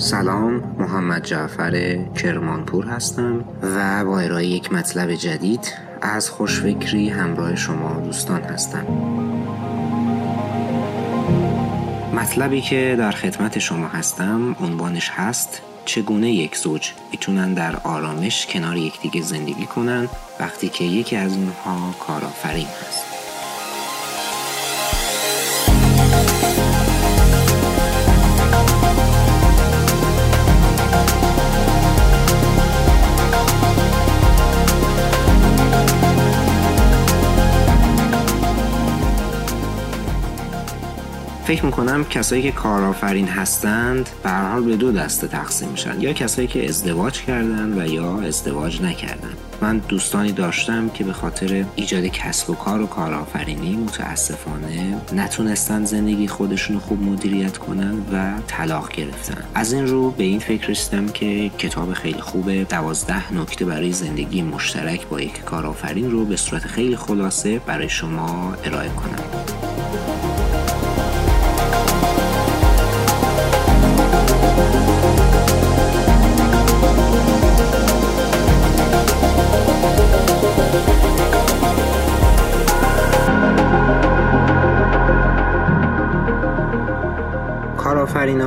سلام محمد جعفر کرمانپور هستم و با ارائه یک مطلب جدید از خوشفکری همراه شما دوستان هستم. مطلبی که در خدمت شما هستم عنوانش هست چگونه یک زوج می‌تونن در آرامش کنار یکدیگه زندگی کنن وقتی که یکی از اونها کارآفرین هست؟ فکر می‌کنم کسایی که کارآفرین هستند به حال به دو دسته تقسیم میشن. یا کسایی که ازدواج کردن و یا ازدواج نکردن. من دوستانی داشتم که به خاطر ایجاد کسب و کار و کارآفرینی متاسفانه نتونستن زندگی خودشون خوب مدیریت کنن و طلاق گرفتن. از این رو به این فکر رسیدم که کتاب خیلی خوبه. دوازده نکته برای زندگی مشترک با یک کارآفرین رو به صورت خیلی خلاصه برای شما ارائه کنم.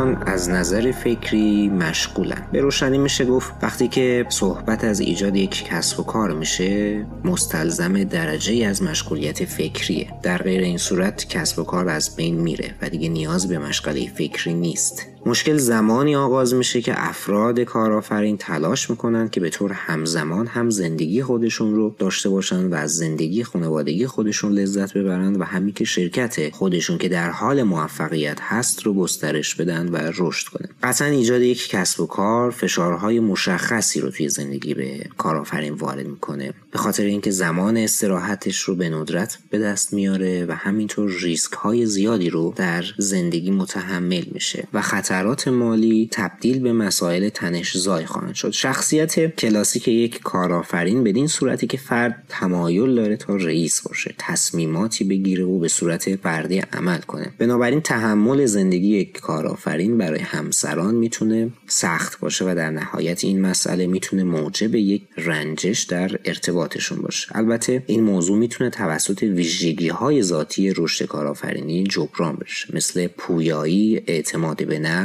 کارآفرینان از نظر فکری مشغولن. به روشنی میشه گفت وقتی که صحبت از ایجاد یک کسب و کار میشه مستلزم درجه از مشغولیت فکریه. در غیر این صورت کسب و کار از بین میره و دیگه نیاز به مشغله فکری نیست. مشکل زمانی آغاز میشه که افراد کارآفرین تلاش می‌کنن که به طور همزمان هم زندگی خودشون رو داشته باشن و از زندگی خانوادگی خودشون لذت ببرن و همین که شرکت خودشون که در حال موفقیت هست رو گسترش بدن و رشد کنن. قطعا ایجاد یک کسب و کار فشارهای مشخصی رو توی زندگی به کارآفرین وارد می‌کنه. به خاطر اینکه زمان استراحتش رو به ندرت به دست میاره و همینطور ریسک های زیادی رو در زندگی متحمل میشه و خطرات مالی تبدیل به مسائل تنشزای خواهند شد. شخصیت کلاسیک یک کارآفرین بدین صورتی که فرد تمایل داره تا رئیس باشه تصمیماتی بگیره و به صورت فردی عمل کنه. بنابراین تحمل زندگی یک کارآفرین برای همسران می‌تونه سخت باشه و در نهایت این مسئله می‌تونه موجب یک رنجش در ارتباطشون باشه. البته این موضوع می‌تونه توسط ویژگی های ذاتی رشد کارآفرینی جبران بشه مثل پویایی اعتماد به نفس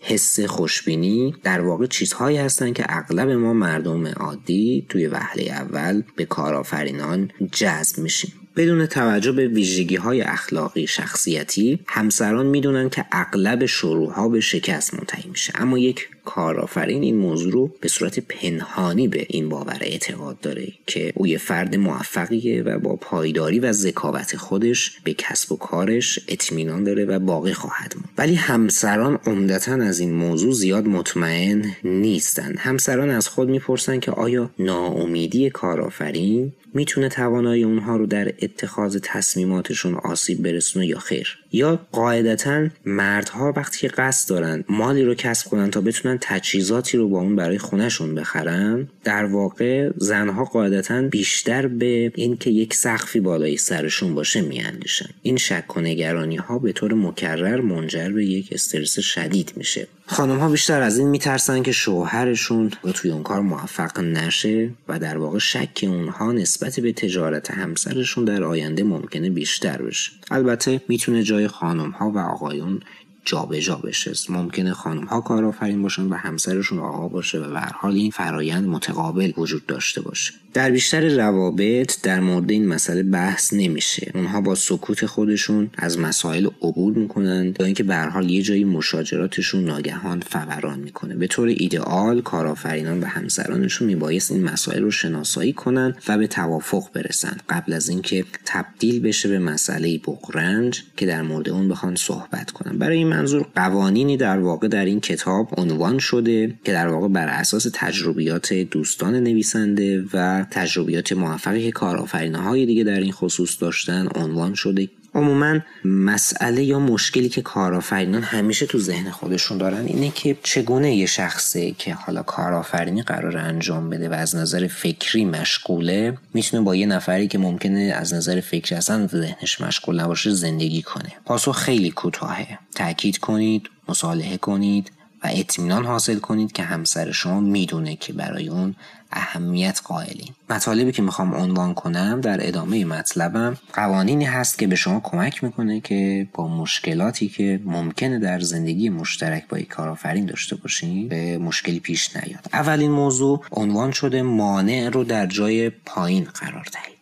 حس خوشبینی در واقع چیزهایی هستند که اغلب ما مردم عادی توی وهله اول به کارآفرینان جذب میشیم. بدون توجه به ویژگی های اخلاقی شخصیتی همسران می‌دونن که اغلب شروعها به شکست منتهی میشه. اما یک کارآفرین این موضوع رو به صورت پنهانی به این باور اعتقاد داره که او یه فرد موفقیه و با پایداری و ذکاوت خودش به کسب و کارش اطمینان داره و باقی خواهد موند. ولی همسران عمدتا از این موضوع زیاد مطمئن نیستن. همسران از خود می‌پرسن که آیا ناامیدی کارآفرین می‌تونه توانایی اونها رو در اتخاذ تصمیماتشون آسیب برسونه یا خیر؟ یا قاعدتا مردها وقتی که قصد دارن مالی رو کسب کنن تا بتونن تجهیزاتی رو با اون برای خونهشون بخرن در واقع زنها قاعدتا بیشتر به اینکه یک سقفی بالای سرشون باشه میاندیشن. این شک و نگرانی ها به طور مکرر منجر به یک استرس شدید میشه. خانم ها بیشتر از این میترسن که شوهرشون توی اون کار موفق نشه و در واقع شک اونها نسبت به تجارت همسرشون در آینده ممکنه بیشتر بشه. البته می‌تونه جای خانم ها و آقایون جابجا جا بشه. ممکنه خانم ها کارآفرین باشن و همسرشون آقا باشه و به حال این فرایند متقابل وجود داشته باشه. در بیشتر روابط در مورد این مسئله بحث نمیشه. اونها با سکوت خودشون از مسائل عبور می‌کنن تا اینکه به حال یه جایی مشاجراتشون ناگهان فوران می‌کنه. به طور ایدئال کارآفرینان و همسرانشون میبایست این مسائل رو شناسایی کنن و به توافق برسن. قبل از اینکه تبدیل بشه به مسئله بغرنج که در مورد اون بخوان صحبت کنن. برای این منظور قوانینی در واقع در این کتاب عنوان شده که در واقع بر اساس تجربیات دوستان نویسنده و تجربیات موفقی که کارآفرینه های دیگه در این خصوص داشتن عنوان شده. عموما مسئله یا مشکلی که کارآفرینان همیشه تو ذهن خودشون دارن اینه که چگونه یه شخصی که حالا کارآفرینی قرار انجام بده و از نظر فکری مشغوله می‌تونه با یه نفری که ممکنه از نظر فکری اصلا ذهنش مشغول نباشه زندگی کنه. پاسخ خیلی کوتاهه. تاکید کنید مصالحه کنید. و اطمینان حاصل کنید که همسر شما می‌دونه که برای اون اهمیت قائلین مطالبی که می‌خوام عنوان کنم در ادامه مطلبم قوانینی هست که به شما کمک می‌کنه که با مشکلاتی که ممکنه در زندگی مشترک با یک کارآفرین داشته باشین به مشکلی پیش نیاد. اولین موضوع عنوان شده مانع رو در جای پایین قرار دهید.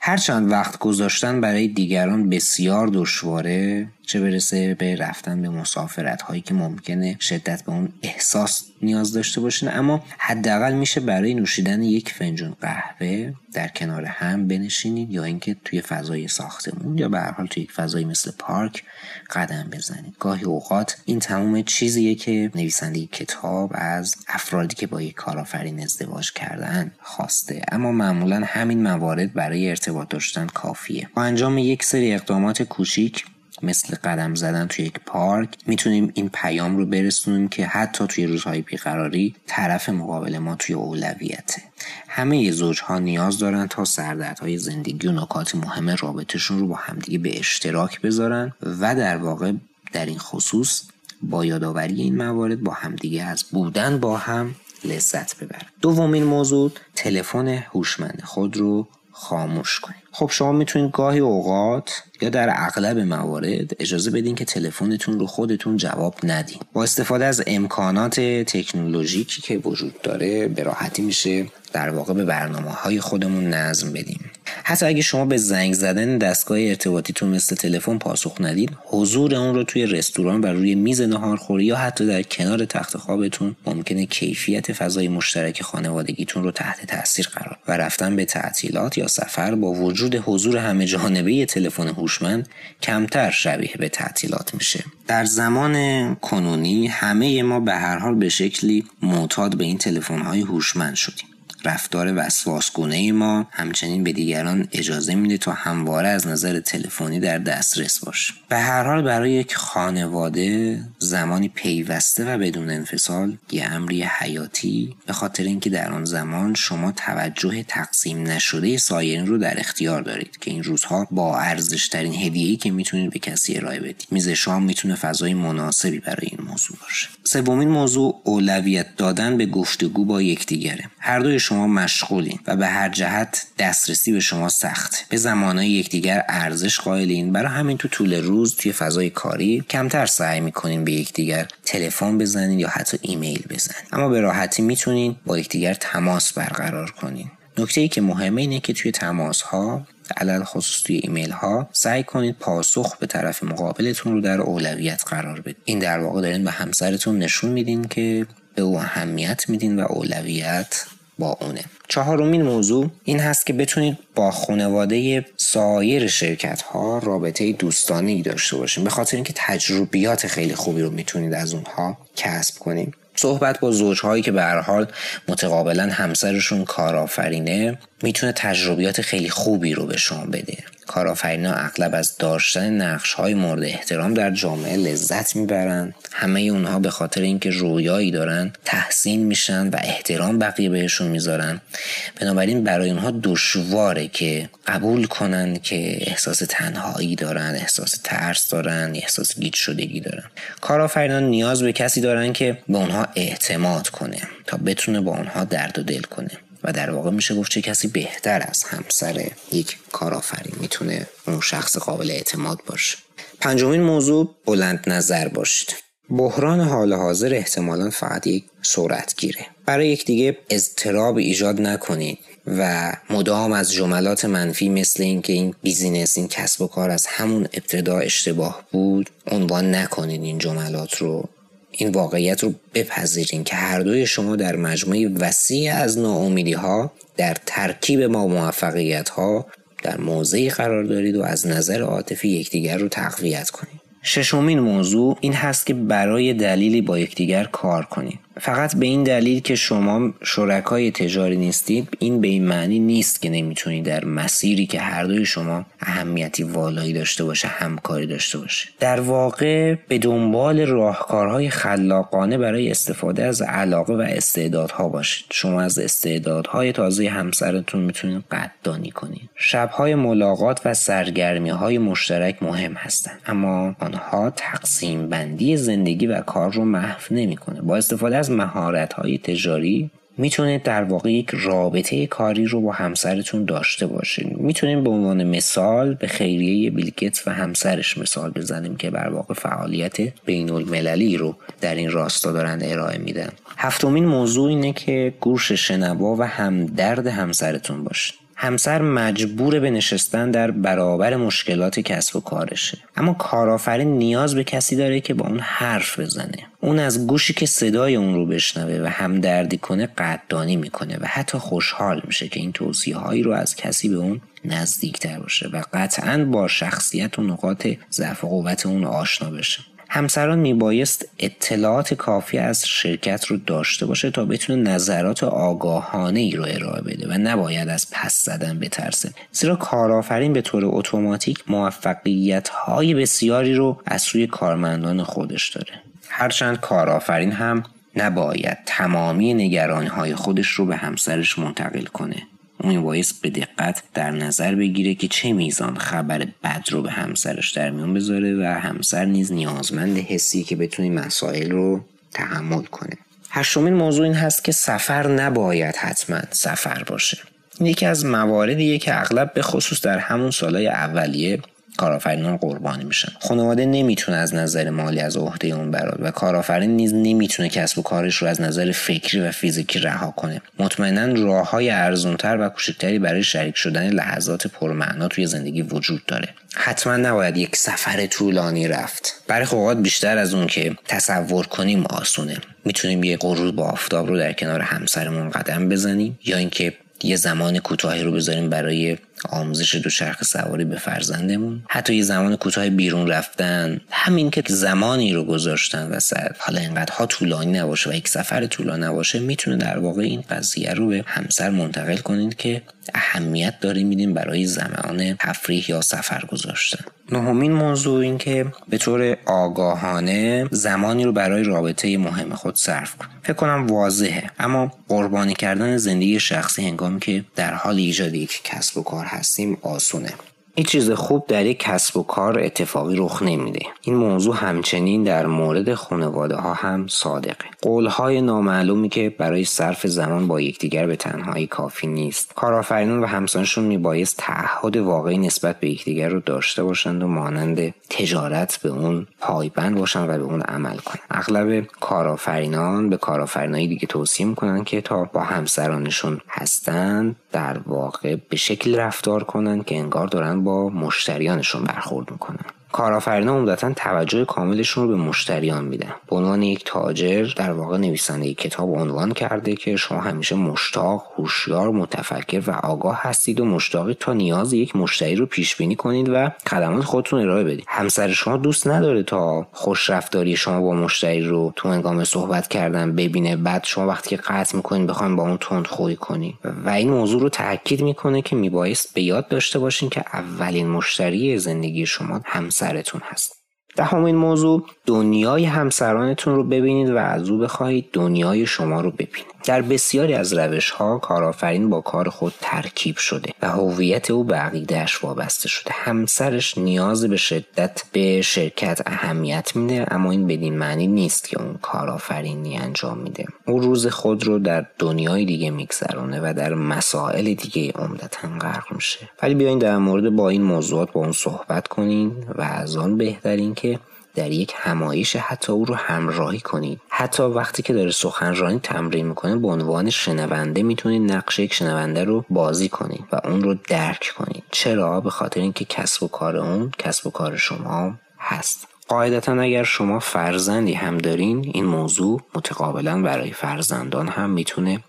هرچند وقت گذاشتن برای دیگران بسیار دشواره چه برسه به رفتن به مسافرت هایی که ممکنه شدت به اون احساس نیاز داشته باشین. اما حداقل میشه برای نوشیدن یک فنجون قهوه در کنار هم بنشینید یا اینکه توی فضای ساختمون یا به هر حال توی یک فضایی مثل پارک قدم بزنید. گاهی اوقات این تمام چیزیه که نویسنده کتاب از افرادی که با یک کارآفرین ازدواج کردن خواسته. اما معمولا همین موارد برای ارتباط داشتن کافیه. با انجام یک سری اقدامات کوچیک مثل قدم زدن توی یک پارک می‌تونیم این پیام رو برسونیم که حتی توی روزهای بیقراری طرف مقابل ما توی اولویته. همه زوجها نیاز دارن تا سردردهای زندگی و نکات مهم رابطهشون رو با همدیگه به اشتراک بذارن و در واقع در این خصوص با یادآوری این موارد با همدیگه از بودن با هم لذت ببرن. دومین موضوع تلفن هوشمند خود رو خاموش کنید خب شما می‌تونید گاهی اوقات یا در اغلب موارد اجازه بدین که تلفنتون رو خودتون جواب ندین. با استفاده از امکانات تکنولوژیکی که وجود داره به راحتی میشه در واقع به برنامه های خودمون نظم بدیم حتی اگه شما به زنگ زدن دستگاه ارتباطیتون مثل تلفن پاسخ ندید حضور اون رو توی رستوران و روی میز نهارخوری یا حتی در کنار تخت خوابتون ممکنه کیفیت فضای مشترک خانوادگیتون رو تحت تاثیر قرار. و رفتن به تعطیلات یا سفر با وجود حضور همه جانبه تلفن هوشمند کمتر شبیه به تعطیلات میشه. در زمان کنونی همه ما به هر حال به شکلی معتاد به این تلفن های هوشمند شدیم. رفتار وسواسگونه ما همچنین به دیگران اجازه میده تا همواره از نظر تلفنی در دسترس باشه به هر حال برای یک خانواده زمانی پیوسته و بدون انفصال یه امری حیاتی به خاطر اینکه در آن زمان شما توجه تقسیم نشده سایرین رو در اختیار دارید که این روزها با ارزش ترین هدیه‌ای که می‌تونید به کسی ارائه بدید. میز شام می‌تونه فضای مناسبی برای این موضوع باشه. سومین موضوع اولویت دادن به گفتگو با یکدیگره. هر دوی مشغولین و به هر جهت دسترسی به شما سخت به زمانهای یکدیگر ارزش قائلین. برای همین تو طول روز توی فضای کاری کمتر سعی می‌کنین به یکدیگر تلفن بزنین یا حتی ایمیل بزنین. اما به راحتی می‌تونین با یکدیگر تماس برقرار کنین. نکته ای که مهمه اینه که توی تماس ها علل خصوص توی ایمیل ها سعی کنید پاسخ به طرف مقابلتون رو در اولویت قرار بدید این در واقع دارین به همسرتون نشون میدین که به او اهمیت میدین و اولویت با اونه. چهارمین موضوع این هست که بتونید با خانواده سایر شرکت ها رابطه دوستانه داشته باشین. به خاطر اینکه تجربیات خیلی خوبی رو می‌تونید از اونها کسب کنید صحبت با زوجهایی که به هر حال متقابلا همسرشون کارآفرینه می‌تونه تجربیات خیلی خوبی رو به شما بده. کارآفرینا اغلب از داشتن نقش های مورد احترام در جامعه لذت می‌برن همه اونها به خاطر اینکه رویایی دارن تحسین میشن و احترام بقیه بهشون می‌ذارن. بنابراین برای اونها دشواره که قبول کنن که احساس تنهایی دارن احساس ترس دارن احساس گیج شدگی دارن. کارآفرینان نیاز به کسی دارن که به اونها اعتماد کنه تا بتونه با اونها درد و دل کنه. و در واقع میشه گفت چه کسی بهتر از همسر یک کارآفرین می‌تونه اون شخص قابل اعتماد باشه. پنجمین موضوع بلند نظر باشید. بحران حال حاضر احتمالا فقط یک صورت گیره برای یکدیگه اضطراب ایجاد نکنید و مدام از جملات منفی مثل اینکه این بیزینس این کسب و کار از همون ابتدا اشتباه بود عنوان نکنید این جملات رو. این واقعیت رو بپذیرین که هر دوی شما در مجموعه وسیع از ناامیدی ها در ترکیب ما موفقیت ها در موضعی قرار دارید و از نظر عاطفی یکدیگر رو تقویت کنید. ششمین موضوع این هست که برای دلیلی با یکدیگر کار کنید. فقط به این دلیل که شما شرکای تجاری نیستید این به این معنی نیست که نمی‌تونید در مسیری که هر دوی شما اهمیتی والایی داشته باشه همکاری داشته باشه. در واقع به دنبال راهکارهای خلاقانه برای استفاده از علاقه و استعدادها باشید. شما از استعدادهای تازه همسرتون می‌تونید قدردانی کنید. شبهای ملاقات و سرگرمی های مشترک مهم هستند اما آنها تقسیم بندی زندگی و کار رو محو نمی‌کنه. با استفاده از مهارت های تجاری می‌تونید در واقع یک رابطه کاری رو با همسرتون داشته باشین. می‌تونیم به عنوان مثال به خیریه بیلگیتس و همسرش مثال بزنیم که بر واقع فعالیت بین المللی رو در این راستا دارن ارائه میدن. هفتمین موضوع اینه که گوش شنوا و همدرد همسرتون باشین. همسر مجبور به نشستن در برابر مشکلات کسب و کارشه. اما کارآفرین نیاز به کسی داره که با اون حرف بزنه. اون از گوشی که صدای اون رو بشنوه و همدردی کنه قدردانی می‌کنه و حتی خوشحال میشه که این توصیه هایی رو از کسی به اون نزدیکتر باشه و قطعا با شخصیت و نقاط ضعف و قوت اون آشنا بشه. همسران میبایست اطلاعات کافی از شرکت رو داشته باشه تا بتونه نظرات آگاهانه ای رو ارائه بده و نباید از پس زدن بترسه. زیرا کارآفرین به طور اتوماتیک موفقیت های بسیاری رو از سوی کارمندان خودش داره. هرچند کارآفرین هم نباید تمامی نگرانی های خودش رو به همسرش منتقل کنه. اون باعث به دقت در نظر بگیره که چه میزان خبر بد رو به همسرش در میون بذاره و همسر نیز نیازمند حسی که بتونی مسائل رو تحمل کنه. هشتمین موضوع این هست که سفر نباید حتما سفر باشه. یکی از مواردیه که اغلب به خصوص در همون سالهای اولیه کارآفرینان قربانی میشن. خانواده نمی‌تونه از نظر مالی از عهده اون براد و کارآفرین نیز نمی‌تونه کسب و کارش رو از نظر فکری و فیزیکی رها کنه. مطمئنا راه های ارزونتر و کوچکتری برای شریک شدن لحظات پرمعنا توی زندگی وجود داره. حتما نباید یک سفر طولانی رفت. برای اوقات بیشتر از اون که تصور کنیم آسونه. می‌تونیم یه غروب با آفتاب رو در کنار همسرمون قدم بزنیم یا اینکه یه زمان کوتاهی رو بذاریم برای آموزش دوچرخه سواری به فرزندمون. حتی یه زمان کوتاه بیرون رفتن. همین که زمانی رو گذاشتن وسط. حالا اینقدرها طولانی نباشه و یک سفر طولانی نباشه می‌تونه در واقع این قضیه رو به همسر منتقل کنید که اهمیت داریم میدیم برای زمان تفریح یا سفر گذاشتن. نهمین موضوع این که به طور آگاهانه زمانی رو برای رابطه مهم خود صرف کن فکر کنم واضحه. اما قربانی کردن زندگی شخصی هنگامی که در حال ایجاد یک کسب و کار هستیم آسونه. هیچ چیز خوب در یک کسب و کار اتفاقی رخ نمیده. این موضوع همچنین در مورد خانواده ها هم صادقه. قول های نامعلومی که برای صرف زمان با یکدیگر به تنهایی کافی نیست. کارآفرینان و همسانشون میبایست تعهد واقعی نسبت به یکدیگر رو داشته باشند و مانند تجارت به اون پایبند باشند و به اون عمل کنند. اغلب کارآفرینان به کارآفرینایی دیگه توصیه می‌کنن که تا با همسرانشون هستند در واقع به شکل رفتار کنند که انگار دارن با مشتریانشون برخورد می‌کنن کارآفرینان عمدتا توجه کاملشون رو به مشتریان میدن. به عنوان یک تاجر در واقع نویسنده یک کتاب عنوان کرده که شما همیشه مشتاق هوشیار متفکر و آگاه هستید و مشتاقید تا نیاز یک مشتری رو پیش بینی کنید و خدمات خودتون ارائه بدید. همسر شما دوست نداره تا خوش رفتاری شما با مشتری رو تو هنگام صحبت کردن ببینه. بعد شما وقتی که قطع می‌کنید بخواید با اون تند کنید. و این موضوع رو تاکید می‌کنه که میبایست به یاد داشته باشین که اولین مشتری زندگی شما همسر سرتون هست. دهمین موضوع دنیای همسرانتون رو ببینید و از او بخواهید دنیای شما رو ببینید. در بسیاری از روش ها کارآفرین با کار خود ترکیب شده و هویت او به عقیدهش وابسته شده. همسرش نیاز به شدت به شرکت اهمیت میده اما این بدین معنی نیست که اون کارآفرینی انجام میده. او روز خود رو در دنیای دیگه میگذرونه و در مسائل دیگه عمدتا غرق میشه. ولی بیاین در مورد با این موضوعات با اون صحبت کنین و از آن بهترین که در یک همایش حتی او رو همراهی کنید حتی وقتی که داره سخنرانی تمرین می‌کنه به عنوان شنونده می‌تونید نقش یک شنونده رو بازی کنید و اون رو درک کنید چرا؟ به خاطر اینکه کسب و کار اون کسب و کار شما هست. قاعدتا اگر شما فرزندی هم دارین این موضوع متقابلا برای فرزندان هم می‌تونه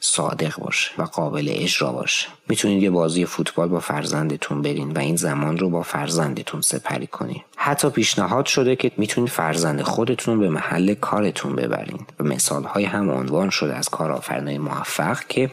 صادق باشه و قابل اجرا باشه می‌تونید یه بازی فوتبال با فرزندتون برین و این زمان رو با فرزندتون سپری کنید حتی پیشنهاد شده که می‌تونید فرزند خودتون به محل کارتون ببرین. و مثال های هم عنوان شده از کارآفرینای موفق که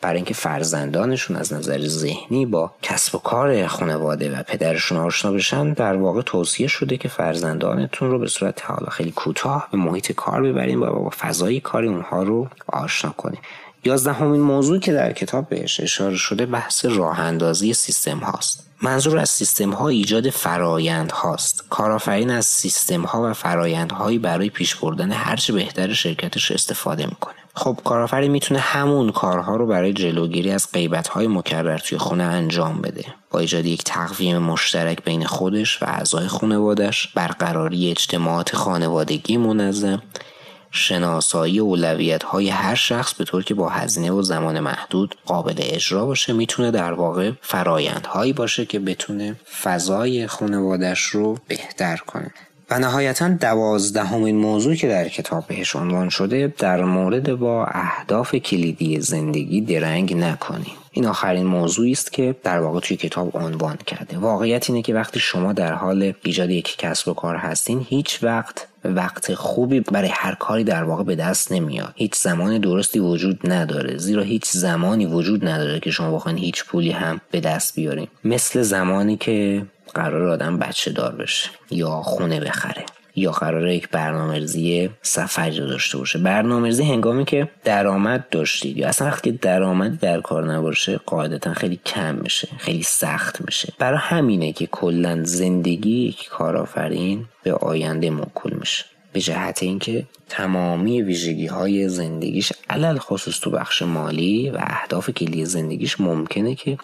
برای اینکه فرزندانشون از نظر ذهنی با کسب و کار خانواده و پدرشون آشنا بشن در واقع توصیه شده که فرزندانتون رو به صورت حالا خیلی کوتاه به محیط کار ببرین و با فضای کاری اونها رو آشنا کنین. یازدهمین موضوع که در کتاب بهش اشاره شده بحث راه اندازی سیستم هاست. منظور از سیستم ها ایجاد فرایند هاست. کارآفرین از سیستم ها و فرایند هایی برای پیش بردن هرچه بهتر شرکتش استفاده می‌کنه. خب کارآفرین می‌تونه همون کارها رو برای جلوگیری از غیبت های مکرر توی خونه انجام بده. با ایجاد یک تقویم مشترک بین خودش و اعضای خانوادش برقراری اجتماعات خانوادگی منظم شناسایی اولویت های هر شخص به طور که با هزینه و زمان محدود قابل اجرا باشه می‌تونه در واقع فرایندهایی باشه که بتونه فضای خانوادش رو بهتر کنه. و نهایتا دوازدهمین موضوع که در کتاب بهش عنوان شده در مورد با اهداف کلیدی زندگی درنگ نکنیم. این آخرین موضوعی است که در واقع توی کتاب عنوان کرده. واقعیت اینه که وقتی شما در حال ایجاد یک کسب و کار هستین هیچ وقت وقت خوبی برای هر کاری در واقع به دست نمیاد. هیچ زمان درستی وجود نداره. زیرا هیچ زمانی وجود نداره که شما بخواین هیچ پولی هم به دست بیارین. مثل زمانی که قرار آدم بچه دار بشه یا خونه بخره. یا قراره یک برنامه‌ریزی سفری داشته باشه. برنامه‌ریزی هنگامی که درآمد داشتید یا اصلا وقتی درآمد در کار نباشه قاعدتا خیلی کم میشه خیلی سخت میشه. برای همینه که کلا زندگی یک کارآفرین به آینده موکول میشه. به جهت اینکه تمامی ویژگی های زندگیش علل خصوص تو بخش مالی و اهداف کلی زندگیش ممکنه که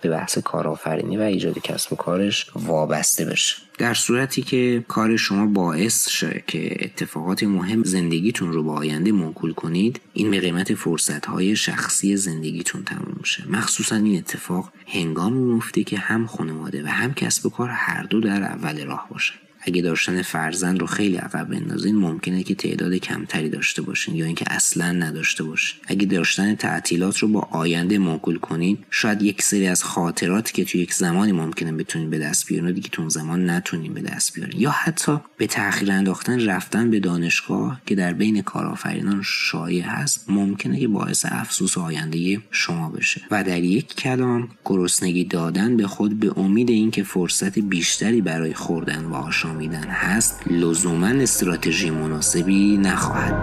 به بحث کارآفرینی و ایجاد کسب و کارش وابسته بشه. در صورتی که کار شما باعث شه که اتفاقات مهم زندگیتون رو با آینده موکول کنید این به قیمت فرصت های شخصی زندگیتون تموم میشه. مخصوصا این اتفاق هنگامی میفته که هم خانواده و هم کسب و کار هر دو در اول راه باشه. اگه داشتن فرزند رو خیلی عقب بندازین ممکنه که تعداد کمتری داشته باشین یا اینکه اصلا نداشته باشین. اگه داشتن تعطیلات رو با آینده موکول کنین شاید یک سری از خاطراتی که تو یک زمانی ممکنه بتونین به دست بیارین دیگه تو زمان نتونین به دست بیارین. یا حتی به تاخیر انداختن رفتن به دانشگاه که در بین کارآفرینان شایع هست ممکنه که باعث افسوس آینده شما بشه. و در یک کلام گرسنگی دادن به خود به امید اینکه فرصت بیشتری برای خوردن و آشامیدن هست لزوما استراتژی مناسبی نخواهد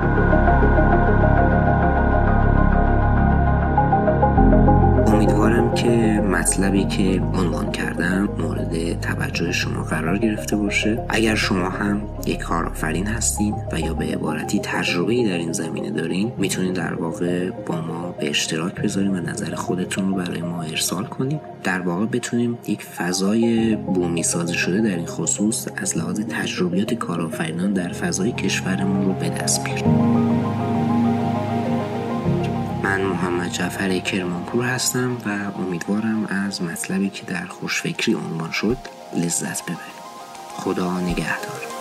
امیدوارم که مطلبی که عنوان کردم مورد توجه شما قرار گرفته باشه. اگر شما هم یک کارآفرین هستین و یا به عبارتی تجربه در این زمینه دارین می‌تونید در واقع با ما به اشتراک بذاریم و نظر خودتون رو برای ما ارسال کنیم. در واقع بتونیم یک فضای بومی سازی شده در این خصوص از لحاظ تجربیات کارآفرینان در فضای کشورمون رو به دست بیاریم. من محمد جعفر کرمانپور هستم و امیدوارم از مطلبی که در خوشفکری عنوان شد لذت ببرید. خدا نگهدار.